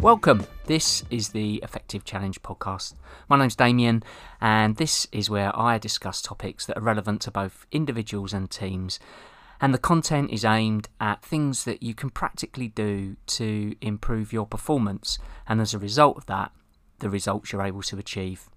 Welcome. This is the Effective Challenge podcast. My name's Damian, and this is where I discuss topics that are relevant to both individuals and teams. And the content is aimed at things that you can practically do to improve your performance, and as a result of that, the results you're able to achieve.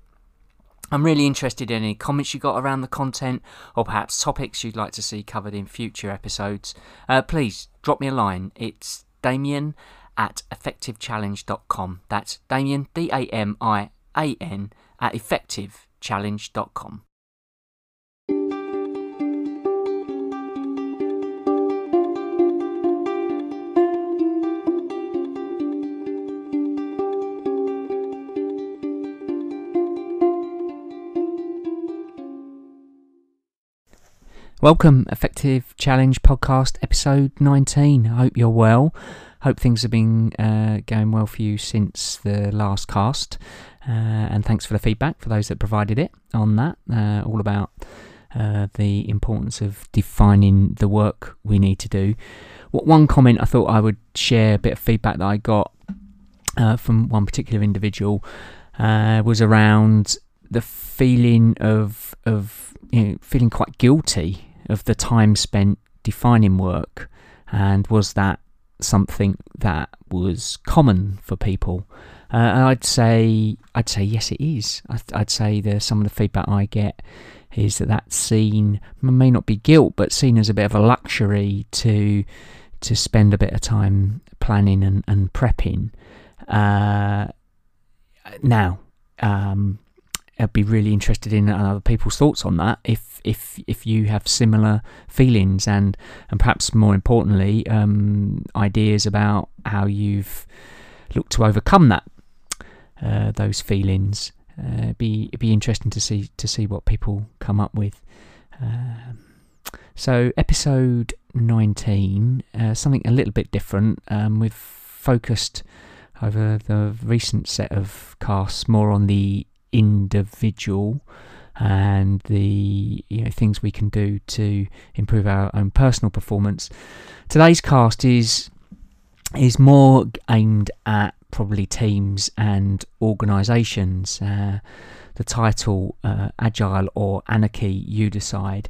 I'm really interested in any comments you got around the content, or perhaps topics you'd like to see covered in future episodes. Uh, please drop me a line. It's Damian at effectivechallenge.com. That's Damian, D A M I A N, at effectivechallenge.com. Welcome, Effective Challenge Podcast, episode 19. I hope you're well. Hope things have been uh, going well for you since the last cast. Uh, and thanks for the feedback for those that provided it on that. Uh, all about uh, the importance of defining the work we need to do. What one comment I thought I would share a bit of feedback that I got uh, from one particular individual uh, was around the feeling of of you know, feeling quite guilty of the time spent defining work, and was that something that was common for people? Uh, and I'd say I'd say yes, it is. I'd, I'd say the some of the feedback I get is that that's seen may not be guilt, but seen as a bit of a luxury to to spend a bit of time planning and, and prepping. Uh, now, um, I'd be really interested in other people's thoughts on that. If if if you have similar feelings and and perhaps more importantly, um, ideas about how you've looked to overcome that uh, those feelings. Uh, be it'd be interesting to see to see what people come up with. Um, so episode 19, uh, something a little bit different. Um, we've focused over the recent set of casts more on the individual and the you know things we can do to improve our own personal performance. Today's cast is is more aimed at probably teams and organisations. Uh, the title uh, "Agile" or "Anarchy," you decide.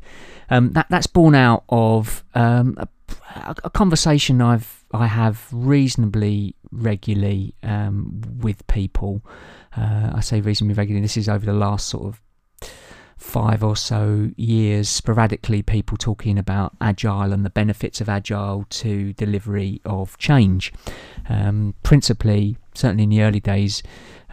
Um, that that's born out of um, a, a, conversation I've I have reasonably regularly um, with people uh, I say reasonably regularly. This is over the last sort of five or so years, sporadically people talking about agile and the benefits of agile to delivery of change. Um, principally, certainly in the early days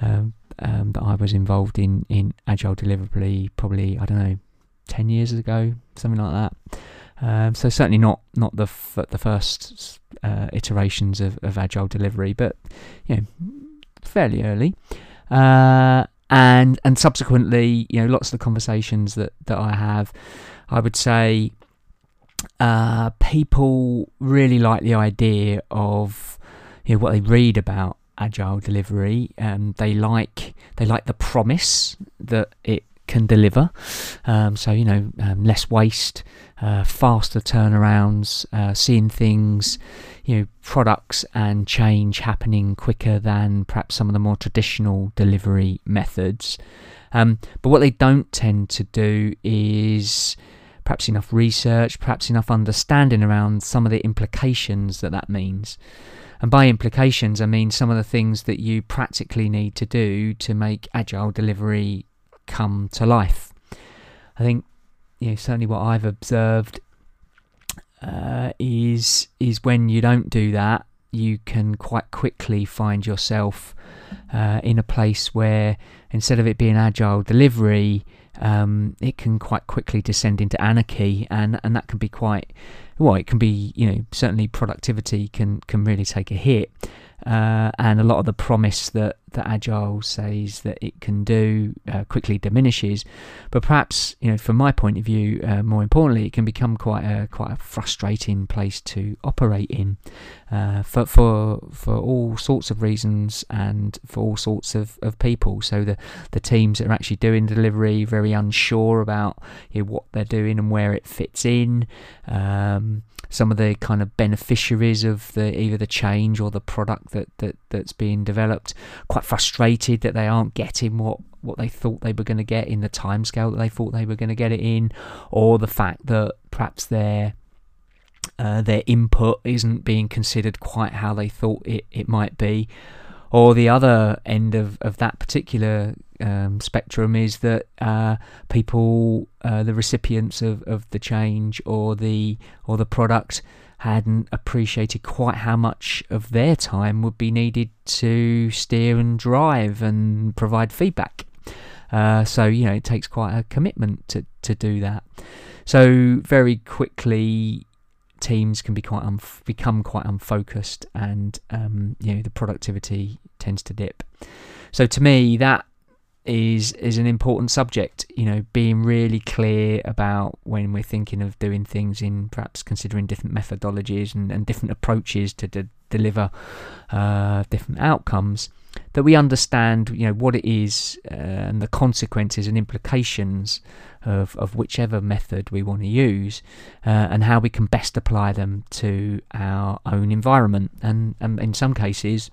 um, um, that I was involved in in agile delivery, probably I don't know, ten years ago, something like that. Um, so certainly not not the f- the first uh, iterations of, of agile delivery, but you know, fairly early. Uh, and and subsequently, you know, lots of the conversations that that I have, I would say, uh, people really like the idea of you know what they read about agile delivery. Um, they like they like the promise that it can deliver. Um, so you know, um, less waste, uh, faster turnarounds, uh, seeing things you know products and change happening quicker than perhaps some of the more traditional delivery methods. Um, but what they don't tend to do is perhaps enough research, perhaps enough understanding around some of the implications that that means. And by implications, I mean some of the things that you practically need to do to make agile delivery come to life. I think, you know, certainly what I've observed uh, is is when you don't do that, you can quite quickly find yourself uh, in a place where instead of it being agile delivery, um, it can quite quickly descend into anarchy, and and that can be quite well. It can be you know certainly productivity can can really take a hit, uh, and a lot of the promise that that agile says that it can do uh, quickly diminishes. But perhaps you know from my point of view uh, more importantly it can become quite a quite a frustrating place to operate in uh, for for for all sorts of reasons and for all sorts of, of people. So the the teams that are actually doing delivery very unsure about you know, what they're doing and where it fits in. Um, some of the kind of beneficiaries of the either the change or the product that, that that's being developed quite frustrated that they aren't getting what what they thought they were going to get in the timescale that they thought they were going to get it in or the fact that perhaps their uh, their input isn't being considered quite how they thought it, it might be. Or the other end of, of that particular um, spectrum is that uh, people, uh, the recipients of, of the change or the or the product, hadn't appreciated quite how much of their time would be needed to steer and drive and provide feedback. Uh, so you know it takes quite a commitment to to do that. So very quickly teams can be quite unf- become quite unfocused and um, you know the productivity tends to dip so to me that is is an important subject you know being really clear about when we're thinking of doing things in perhaps considering different methodologies and, and different approaches to de- deliver uh, different outcomes that we understand you know what it is uh, and the consequences and implications of, of whichever method we want to use uh, and how we can best apply them to our own environment. And, and in some cases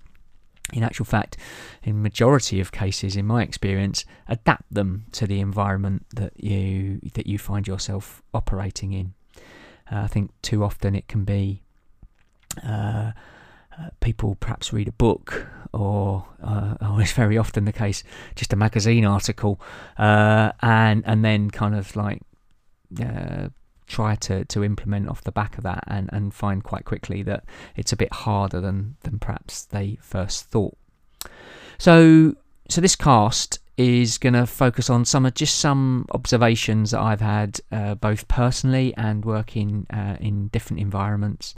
in actual fact in majority of cases in my experience adapt them to the environment that you that you find yourself operating in. Uh, i think too often it can be uh, uh, people perhaps read a book or, uh, or it's very often the case, just a magazine article, uh, and and then kind of like uh, try to, to implement off the back of that, and, and find quite quickly that it's a bit harder than than perhaps they first thought. So so this cast is going to focus on some just some observations that I've had uh, both personally and working uh, in different environments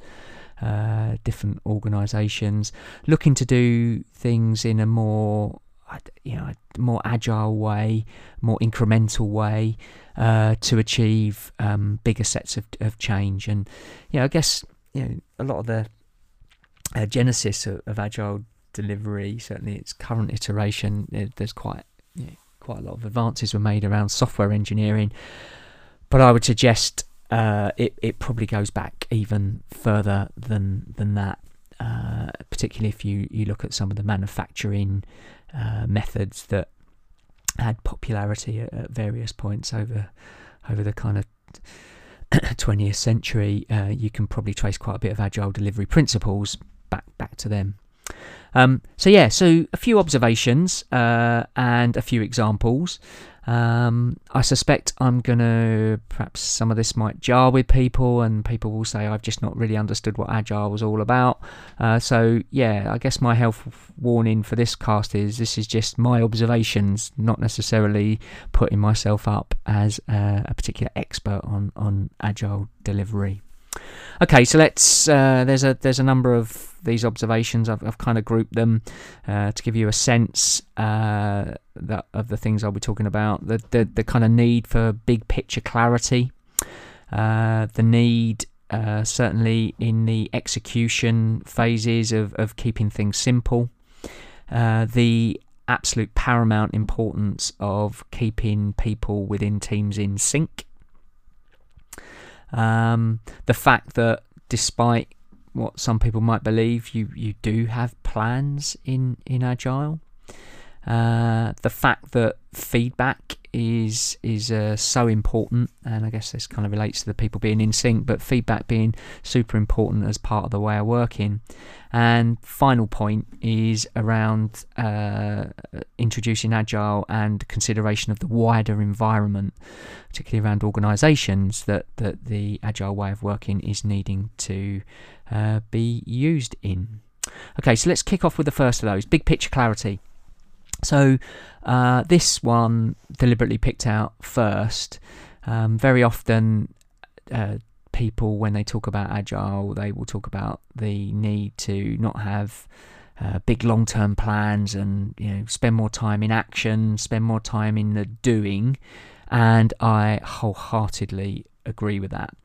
uh, different organisations, looking to do things in a more you know a more agile way, more incremental way uh, to achieve um, bigger sets of, of change. And you know, I guess you know a lot of the uh, genesis of, of, agile delivery, certainly its current iteration, it, there's quite you know, quite a lot of advances were made around software engineering. But I would suggest uh, it it probably goes back even further than than that. Uh, particularly if you, you look at some of the manufacturing uh, methods that had popularity at, at, various points over over the kind of 20th century, uh, you can probably trace quite a bit of agile delivery principles back back to them. Um, so yeah, so a few observations uh, and a few examples. Um, I suspect I'm gonna perhaps some of this might jar with people, and people will say I've just not really understood what agile was all about. Uh, so yeah, I guess my health warning for this cast is this is just my observations, not necessarily putting myself up as a, a particular expert on on agile delivery. Okay, so let's. Uh, there's a there's a number of these observations. I've, I've kind of grouped them uh, to give you a sense uh, that of the things I'll be talking about. The the, the kind of need for big picture clarity. Uh, the need uh, certainly in the execution phases of, of keeping things simple. Uh, the absolute paramount importance of keeping people within teams in sync um, the fact that despite what some people might believe, you, you do have plans in, in Agile. Uh, the fact that feedback is is uh, so important, and I guess this kind of relates to the people being in sync, but feedback being super important as part of the way of working. And final point is around uh, introducing agile and consideration of the wider environment, particularly around organisations that that the agile way of working is needing to uh, be used in. Okay, so let's kick off with the first of those: big picture clarity. So uh, this one deliberately picked out first. Um, very often, uh, people when they talk about agile, they will talk about the need to not have uh, big long term plans and you know spend more time in action, spend more time in the doing, and I wholeheartedly agree with that.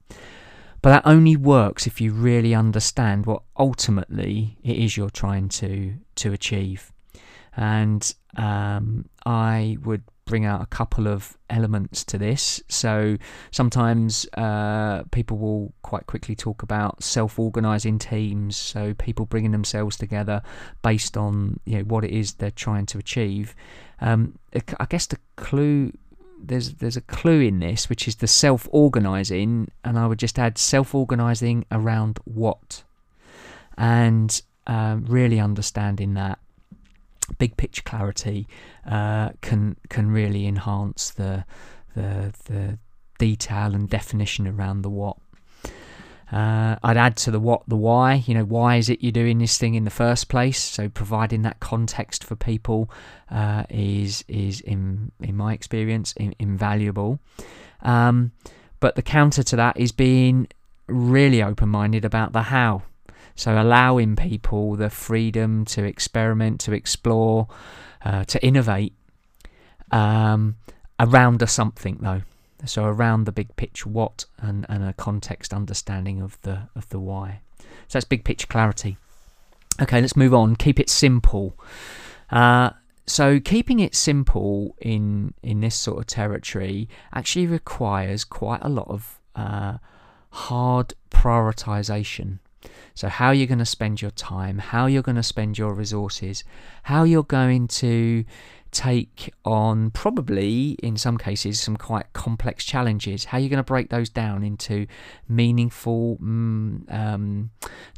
But that only works if you really understand what ultimately it is you're trying to to achieve. And um, I would bring out a couple of elements to this. So sometimes uh, people will quite quickly talk about self-organizing teams. So people bringing themselves together based on you know what it is they're trying to achieve. Um, I guess the clue there's there's a clue in this, which is the self-organizing, and I would just add self-organizing around what, and um, really understanding that big picture clarity uh, can can really enhance the the the detail and definition around the what. Uh, I'd add to the what the why. You know, why is it you're doing this thing in the first place? So providing that context for people uh, is is in in my experience in, invaluable. Um, but the counter to that is being really open minded about the how. So allowing people the freedom to experiment, to explore, uh, to innovate um, around a something though. So around the big picture what and, and a context understanding of the of the why. So that's big picture clarity. Okay, let's move on. Keep it simple. Uh, so keeping it simple in in this sort of territory actually requires quite a lot of uh, hard prioritization. So how you're going to spend your time, how you're going to spend your resources, how you're going to take on probably in some cases some quite complex challenges. How you're going to break those down into meaningful mm, um,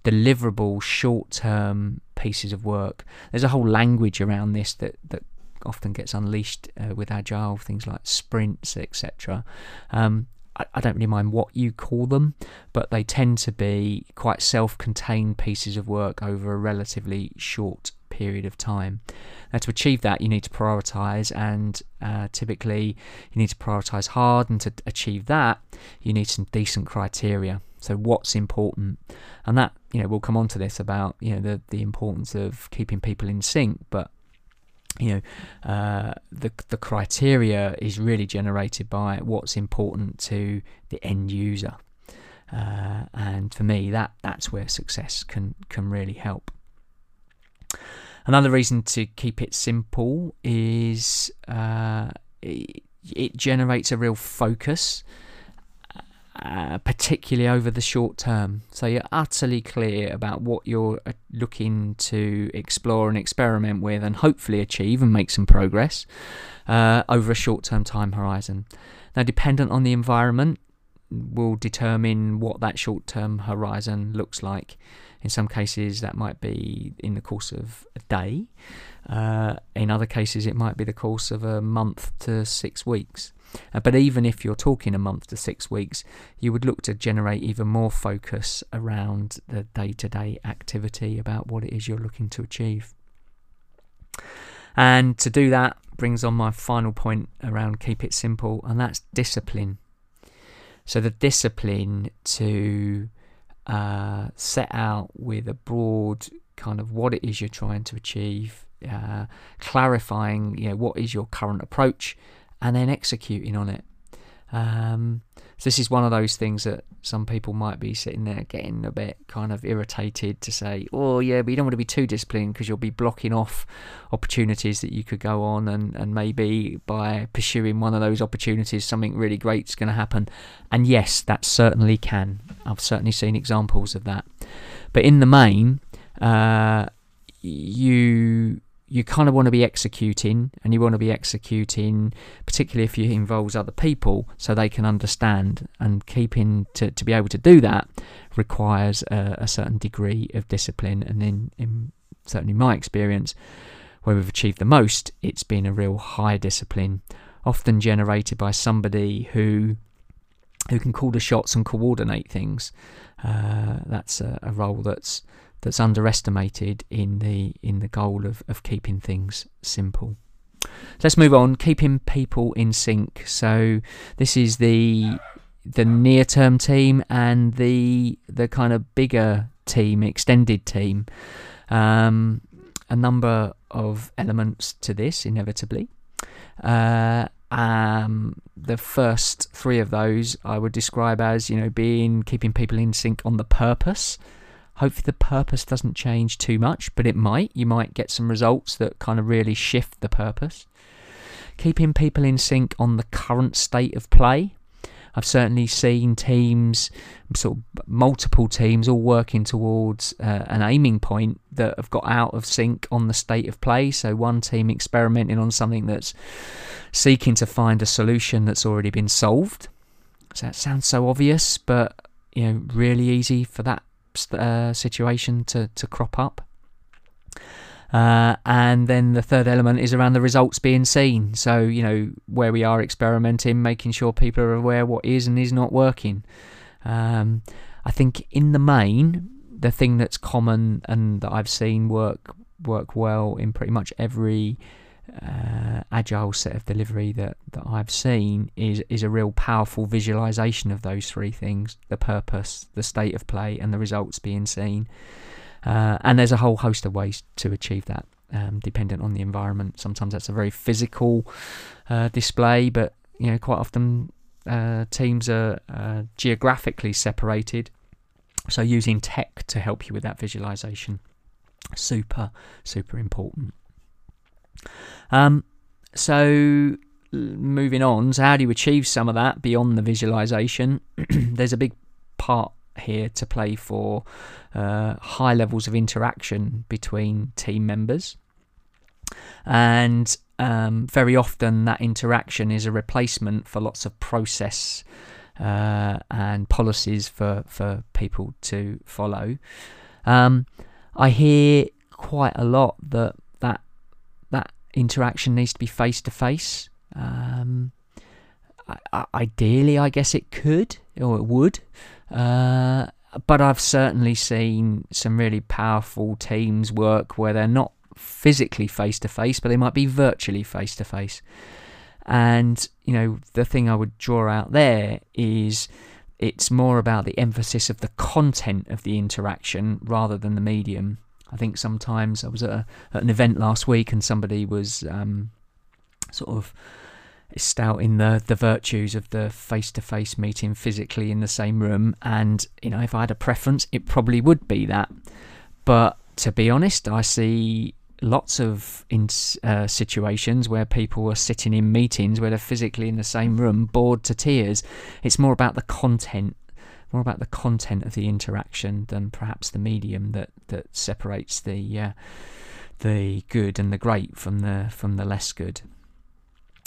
deliverable short-term pieces of work. There's a whole language around this that that often gets unleashed uh, with agile things like sprints etc um, I don't really mind what you call them, but they tend to be quite self contained pieces of work over a relatively short period of time. Now, to achieve that, you need to prioritize, and uh, typically, you need to prioritize hard. And to achieve that, you need some decent criteria. So, what's important, and that you know we'll come on to this about you know the the importance of keeping people in sync, but you know uh, the the criteria is really generated by what's important to the end user, uh, and for me that that's where success can can really help. Another reason to keep it simple is uh, it, it, generates a real focus, uh, particularly over the short term. So you're utterly clear about what you're uh, looking to explore and experiment with, and hopefully achieve and make some progress uh, over a short term time horizon. Now, dependent on the environment, will determine what that short term horizon looks like. In some cases, that might be in the course of a day. Uh, in other cases, it might be the course of a month to six weeks. Uh, but even if you're talking a month to six weeks, you would look to generate even more focus around the day to day activity about what it is you're looking to achieve. And to do that brings on my final point around keep it simple, and that's discipline. So the discipline to uh, set out with a broad kind of what it is you're trying to achieve, uh, clarifying you know what is your current approach, and then executing on it. Um, so this is one of those things that some people might be sitting there getting a bit kind of irritated to say, oh yeah, but you don't want to be too disciplined because you'll be blocking off opportunities that you could go on and, and maybe by pursuing one of those opportunities something really great is going to happen. And yes, that certainly can. I've certainly seen examples of that. But in the main, uh, you you kind of want to be executing and you want to be executing particularly if it involves other people so they can understand and keeping to, to be able to do that requires a, a certain degree of discipline and in, in certainly my experience where we've achieved the most it's been a real high discipline often generated by somebody who who can call the shots and coordinate things. Uh, that's a, a role that's that's underestimated in the in the goal of, of keeping things simple. Let's move on. Keeping people in sync. So this is the the near term team and the the kind of bigger team, extended team. Um, a number of elements to this, inevitably. Uh, um, the first three of those I would describe as, you know, being keeping people in sync on the purpose. Hopefully, the purpose doesn't change too much, but it might. You might get some results that kind of really shift the purpose. Keeping people in sync on the current state of play. I've certainly seen teams, sort of multiple teams, all working towards uh, an aiming point that have got out of sync on the state of play. So one team experimenting on something that's seeking to find a solution that's already been solved. So that sounds so obvious, but you know, really easy for that uh, situation to to crop up. Uh, and then the third element is around the results being seen. So, you know, where we are experimenting, making sure people are aware what is and is not working. Um, I think in the main, the thing that's common and that I've seen work work well in pretty much every uh, agile set of delivery that, that I've seen is is a real powerful visualization of those three things: the purpose, the state of play, and the results being seen. Uh, and there's a whole host of ways to achieve that, um, dependent on the environment. Sometimes that's a very physical uh, display, but you know, quite often uh, teams are uh, geographically separated. So using tech to help you with that visualization, super, super important. Um, so moving on, so how do you achieve some of that beyond the visualization? There's a big part here to play for uh, high levels of interaction between team members. And um, very often, that interaction is a replacement for lots of process uh, and policies for, for people to follow. Um, I hear quite a lot that interaction needs to be face to face. Ideally, I guess it could or it would, uh, but I've certainly seen some really powerful teams work where they're not physically face to face, but they might be virtually face to face. And, you know, the thing I would draw out there is it's more about the emphasis of the content of the interaction rather than the medium. I think sometimes I was at, a, at an event last week and somebody was um, sort of in the the virtues of the face to face meeting physically in the same room. And you know, if I had a preference, it probably would be that. But to be honest, I see lots of in, uh, situations where people are sitting in meetings where they're physically in the same room, bored to tears. It's more about the content, more about the content of the interaction than perhaps the medium that that separates the uh, the good and the great from the from the less good.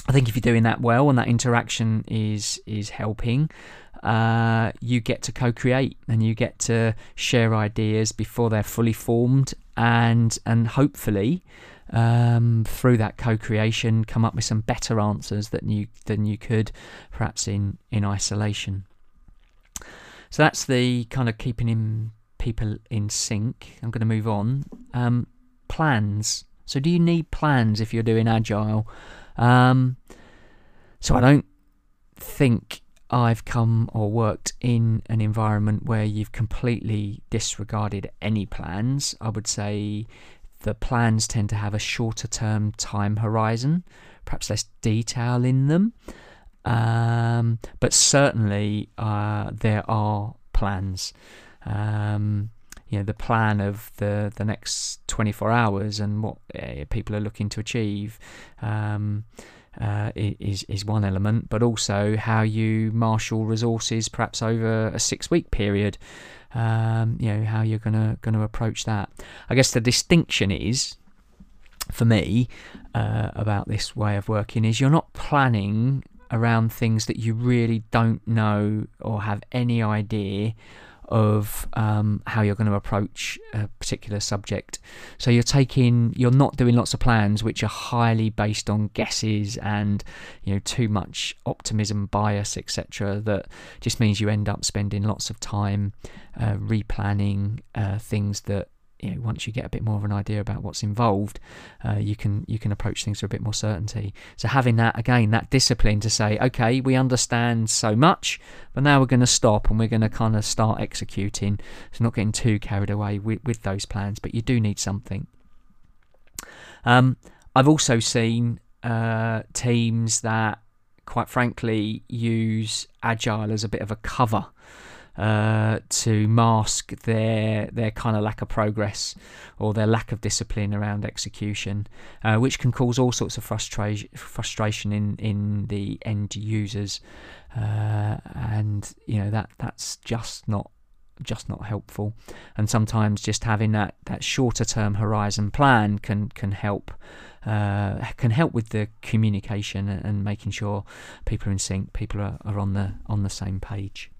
I think if you're doing that well and that interaction is is helping, uh, you get to co-create and you get to share ideas before they're fully formed, and and hopefully um, through that co-creation come up with some better answers than you than you could perhaps in in isolation. So that's the kind of keeping in people in sync. I'm going to move on. Um, plans. So do you need plans if you're doing agile? Um, so I don't think I've come or worked in an environment where you've completely disregarded any plans. I would say the plans tend to have a shorter term time horizon, perhaps less detail in them. Um, but certainly uh, there are plans. Um, you know the plan of the the next 24 hours and what uh, people are looking to achieve um, uh, is is one element, but also how you marshal resources, perhaps over a six week period. Um, you know how you're gonna gonna approach that. I guess the distinction is for me uh, about this way of working is you're not planning around things that you really don't know or have any idea of um, how you're going to approach a particular subject. So you're taking, you're not doing lots of plans which are highly based on guesses and you know too much optimism bias, etc. That just means you end up spending lots of time uh, replanning uh, things that you know, once you get a bit more of an idea about what's involved, uh, you can you can approach things with a bit more certainty. So having that again, that discipline to say, okay, we understand so much, but now we're going to stop and we're going to kind of start executing. So not getting too carried away with, with those plans, but you do need something. Um, I've also seen uh, teams that, quite frankly, use agile as a bit of a cover uh, to mask their their kind of lack of progress or their lack of discipline around execution, uh, which can cause all sorts of frustration frustration in in the end users, uh, and you know that that's just not just not helpful. And sometimes just having that that shorter term horizon plan can can help. Uh, can help with the communication and making sure people are in sync, people are, are on the on the same page.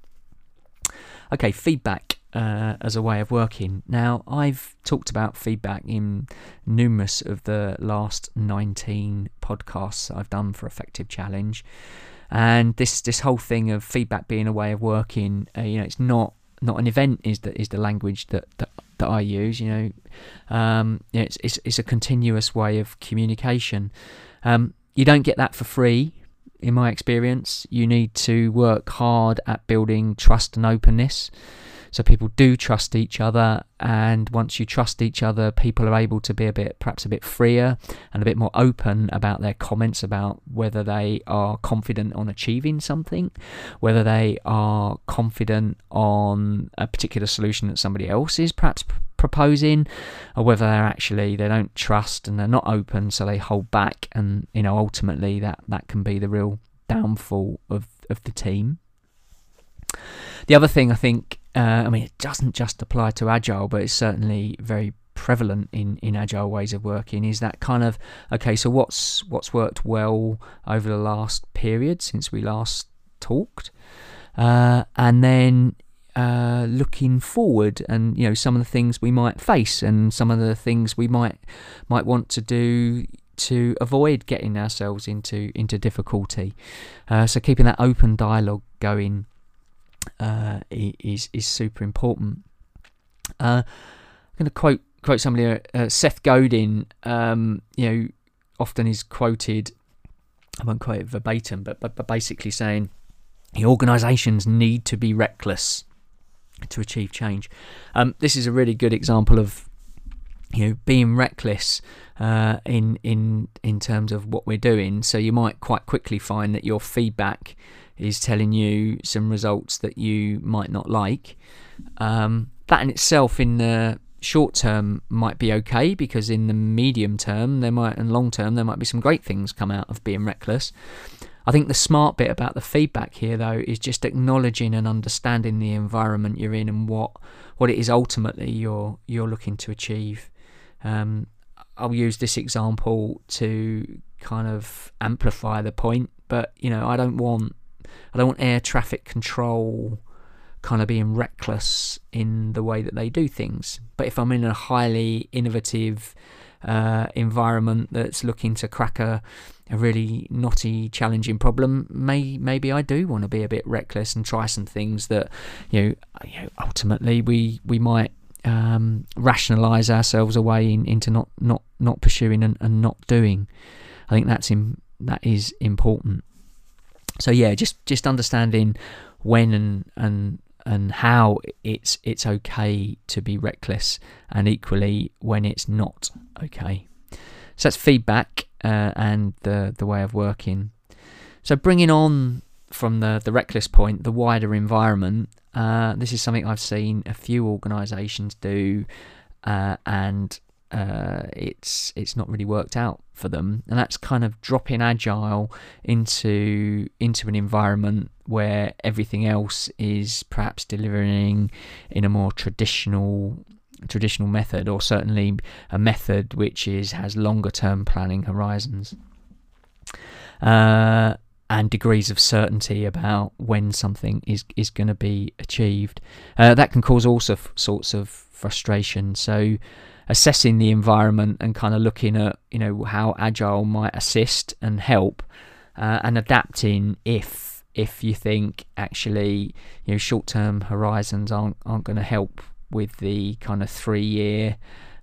Okay, feedback uh, as a way of working. Now, I've talked about feedback in numerous of the last 19 podcasts I've done for Effective Challenge. And this this whole thing of feedback being a way of working, uh, you know, it's not not an event is the is the language that that, that I use. You know, um, it's, it's it's a continuous way of communication. Um, you don't get that for free in my experience. You need to work hard at building trust and openness. So people do trust each other, and once you trust each other, people are able to be a bit, perhaps a bit freer and a bit more open about their comments about whether they are confident on achieving something, whether they are confident on a particular solution that somebody else is perhaps proposing, or whether they're actually they don't trust and they're not open, so they hold back, and you know ultimately that that can be the real downfall of of the team. The other thing I think uh, I mean, it doesn't just apply to agile, but it's certainly very prevalent in, in agile ways of working. Is that kind of okay so what's what's worked well over the last period since we last talked? Uh, and then uh, looking forward and you know some of the things we might face and some of the things we might might want to do to avoid getting ourselves into into difficulty. Uh, so keeping that open dialogue going uh, is is super important. Uh, I'm going to quote quote somebody. Uh, Seth Godin, um, you know, often is quoted. I won't quote it verbatim, but but, but basically saying the organisations need to be reckless to achieve change. Um, this is a really good example of you know being reckless uh, in in in terms of what we're doing. So you might quite quickly find that your feedback is telling you some results that you might not like. Um, that in itself, in the short term, might be okay because in the medium term, there might and long term, there might be some great things come out of being reckless. I think the smart bit about the feedback here, though, is just acknowledging and understanding the environment you're in and what what it is ultimately you're you're looking to achieve. Um, I'll use this example to kind of amplify the point, but you know, I don't want I don't want air traffic control kind of being reckless in the way that they do things. But if I'm in a highly innovative uh, environment that's looking to crack a, a really knotty, challenging problem, may maybe I do want to be a bit reckless and try some things that you know, you know ultimately we we might um, rationalize ourselves away in, into not not not pursuing and, and not doing. I think that's in, that is important so yeah, just just understanding when and and and how it's it's okay to be reckless, and equally when it's not okay. So that's feedback uh, and the the way of working. So bringing on from the the reckless point, the wider environment. Uh, this is something I've seen a few organisations do, uh, and uh, it's it's not really worked out for them, and that's kind of dropping agile into into an environment where everything else is perhaps delivering in a more traditional traditional method, or certainly a method which is has longer term planning horizons. Uh, and degrees of certainty about when something is is going to be achieved. Uh, that can cause all sorts of frustration. So assessing the environment and kind of looking at you know how agile might assist and help uh, and adapting if if you think actually you know short-term horizons aren't aren't going to help with the kind of three-year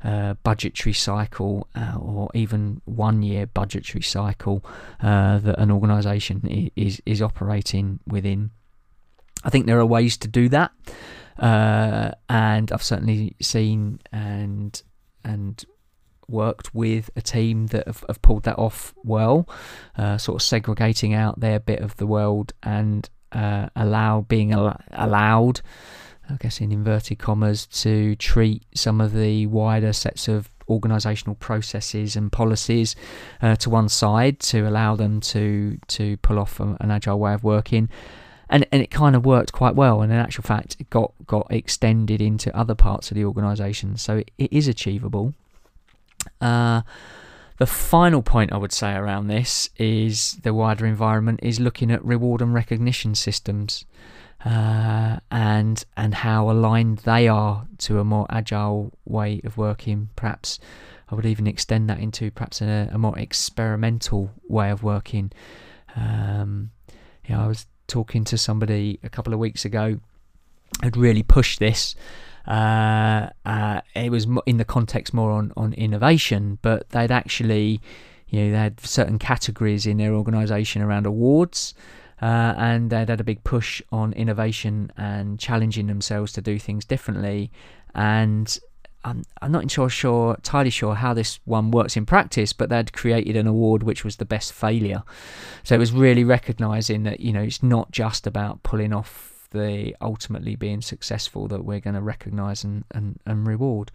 uh, budgetary cycle uh, or even one year budgetary cycle uh, that an organisation is is operating within. I think there are ways to do that, uh, and I've certainly seen and and worked with a team that have, have pulled that off well, uh, sort of segregating out their bit of the world and uh, allow being al- allowed, I guess in inverted commas, to treat some of the wider sets of organisational processes and policies uh, to one side to allow them to to pull off an agile way of working. And, and it kind of worked quite well, and in actual fact, it got got extended into other parts of the organisation, so it, it is achievable. Uh, the final point I would say around this is the wider environment is looking at reward and recognition systems uh, and and how aligned they are to a more agile way of working. Perhaps I would even extend that into perhaps a, a more experimental way of working. Um, you know, I was talking to somebody a couple of weeks ago had really pushed this uh, uh, it was in the context more on, on innovation, but they'd actually, you know, they had certain categories in their organisation around awards, uh, and they'd had a big push on innovation and challenging themselves to do things differently. And I'm, not sure, sure, entirely sure how this one works in practice, but they'd created an award which was the best failure. So it was really recognising that you know it's not just about pulling off the ultimately being successful that we're going to recognize and, and, and reward.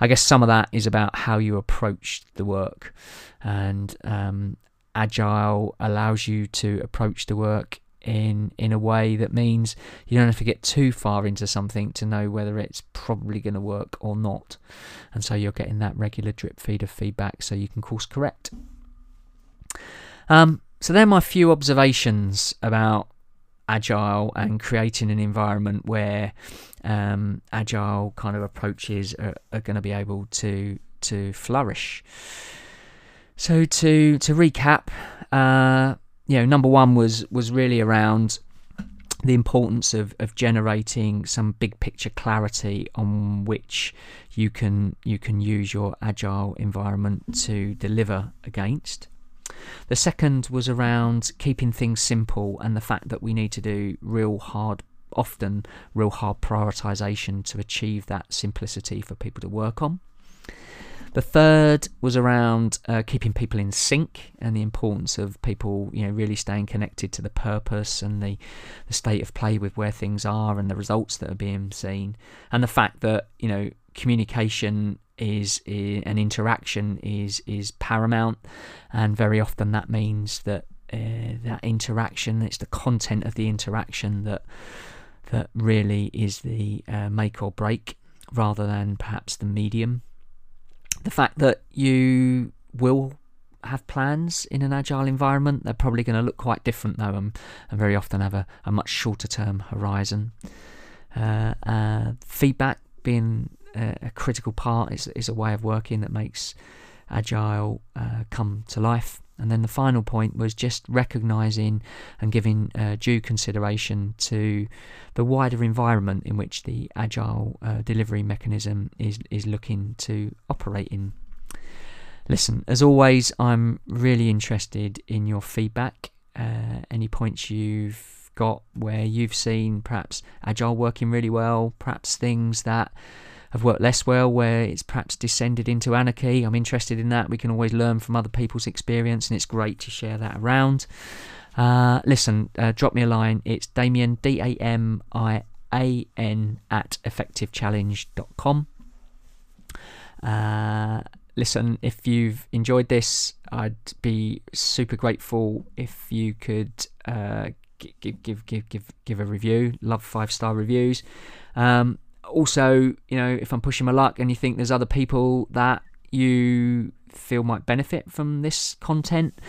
I guess some of that is about how you approach the work, and um, agile allows you to approach the work in in a way that means you don't have to get too far into something to know whether it's probably going to work or not and so you're getting that regular drip feed of feedback so you can course correct um, so they're my few observations about agile and creating an environment where um, agile kind of approaches are, are going to be able to to flourish. So to to recap, uh, you know, number one was was really around the importance of, of generating some big picture clarity on which you can you can use your agile environment to deliver against. The second was around keeping things simple and the fact that we need to do real hard, often real hard prioritization to achieve that simplicity for people to work on. The third was around uh, keeping people in sync and the importance of people, you know, really staying connected to the purpose and the, the state of play with where things are and the results that are being seen, and the fact that you know communication is, is an interaction is is paramount, and very often that means that uh, that interaction, it's the content of the interaction that that really is the uh, make or break, rather than perhaps the medium. The fact that you will have plans in an agile environment, they're probably going to look quite different though, and, and very often have a, a much shorter term horizon. Uh, uh, feedback being a, a critical part. is, it's a way of working that makes agile uh, come to life. And then the final point was just recognizing and giving uh, due consideration to the wider environment in which the agile uh, delivery mechanism is, is looking to operate in. Listen, as always, I'm really interested in your feedback. Uh, any points you've got where you've seen perhaps agile working really well, perhaps things that have worked less well, where it's perhaps descended into anarchy. I'm interested in that. We can always learn from other people's experience, and it's great to share that around. Uh, listen, uh, drop me a line. It's Damian, D A M I A N, at effectivechallenge.com. Uh, listen, if you've enjoyed this, I'd be super grateful if you could uh, give give give give give a review. Love five star reviews. Um, also, you know, if I'm pushing my luck and you think there's other people that you feel might benefit from this content,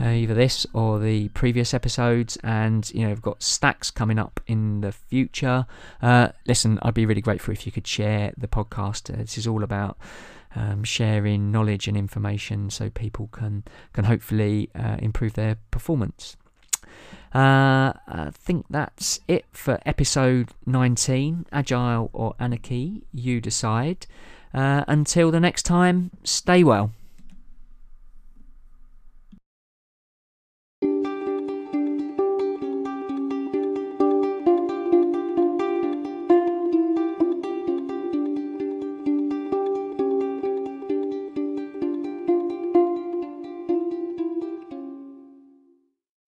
uh, either this or the previous episodes, and you know, I've got stacks coming up in the future. Uh, listen, I'd be really grateful if you could share the podcast. Uh, this is all about. Um, sharing knowledge and information so people can can hopefully uh, improve their performance. Uh, I think that's it for episode 19 Agile or Anarchy, you decide. Uh, until the next time, stay well.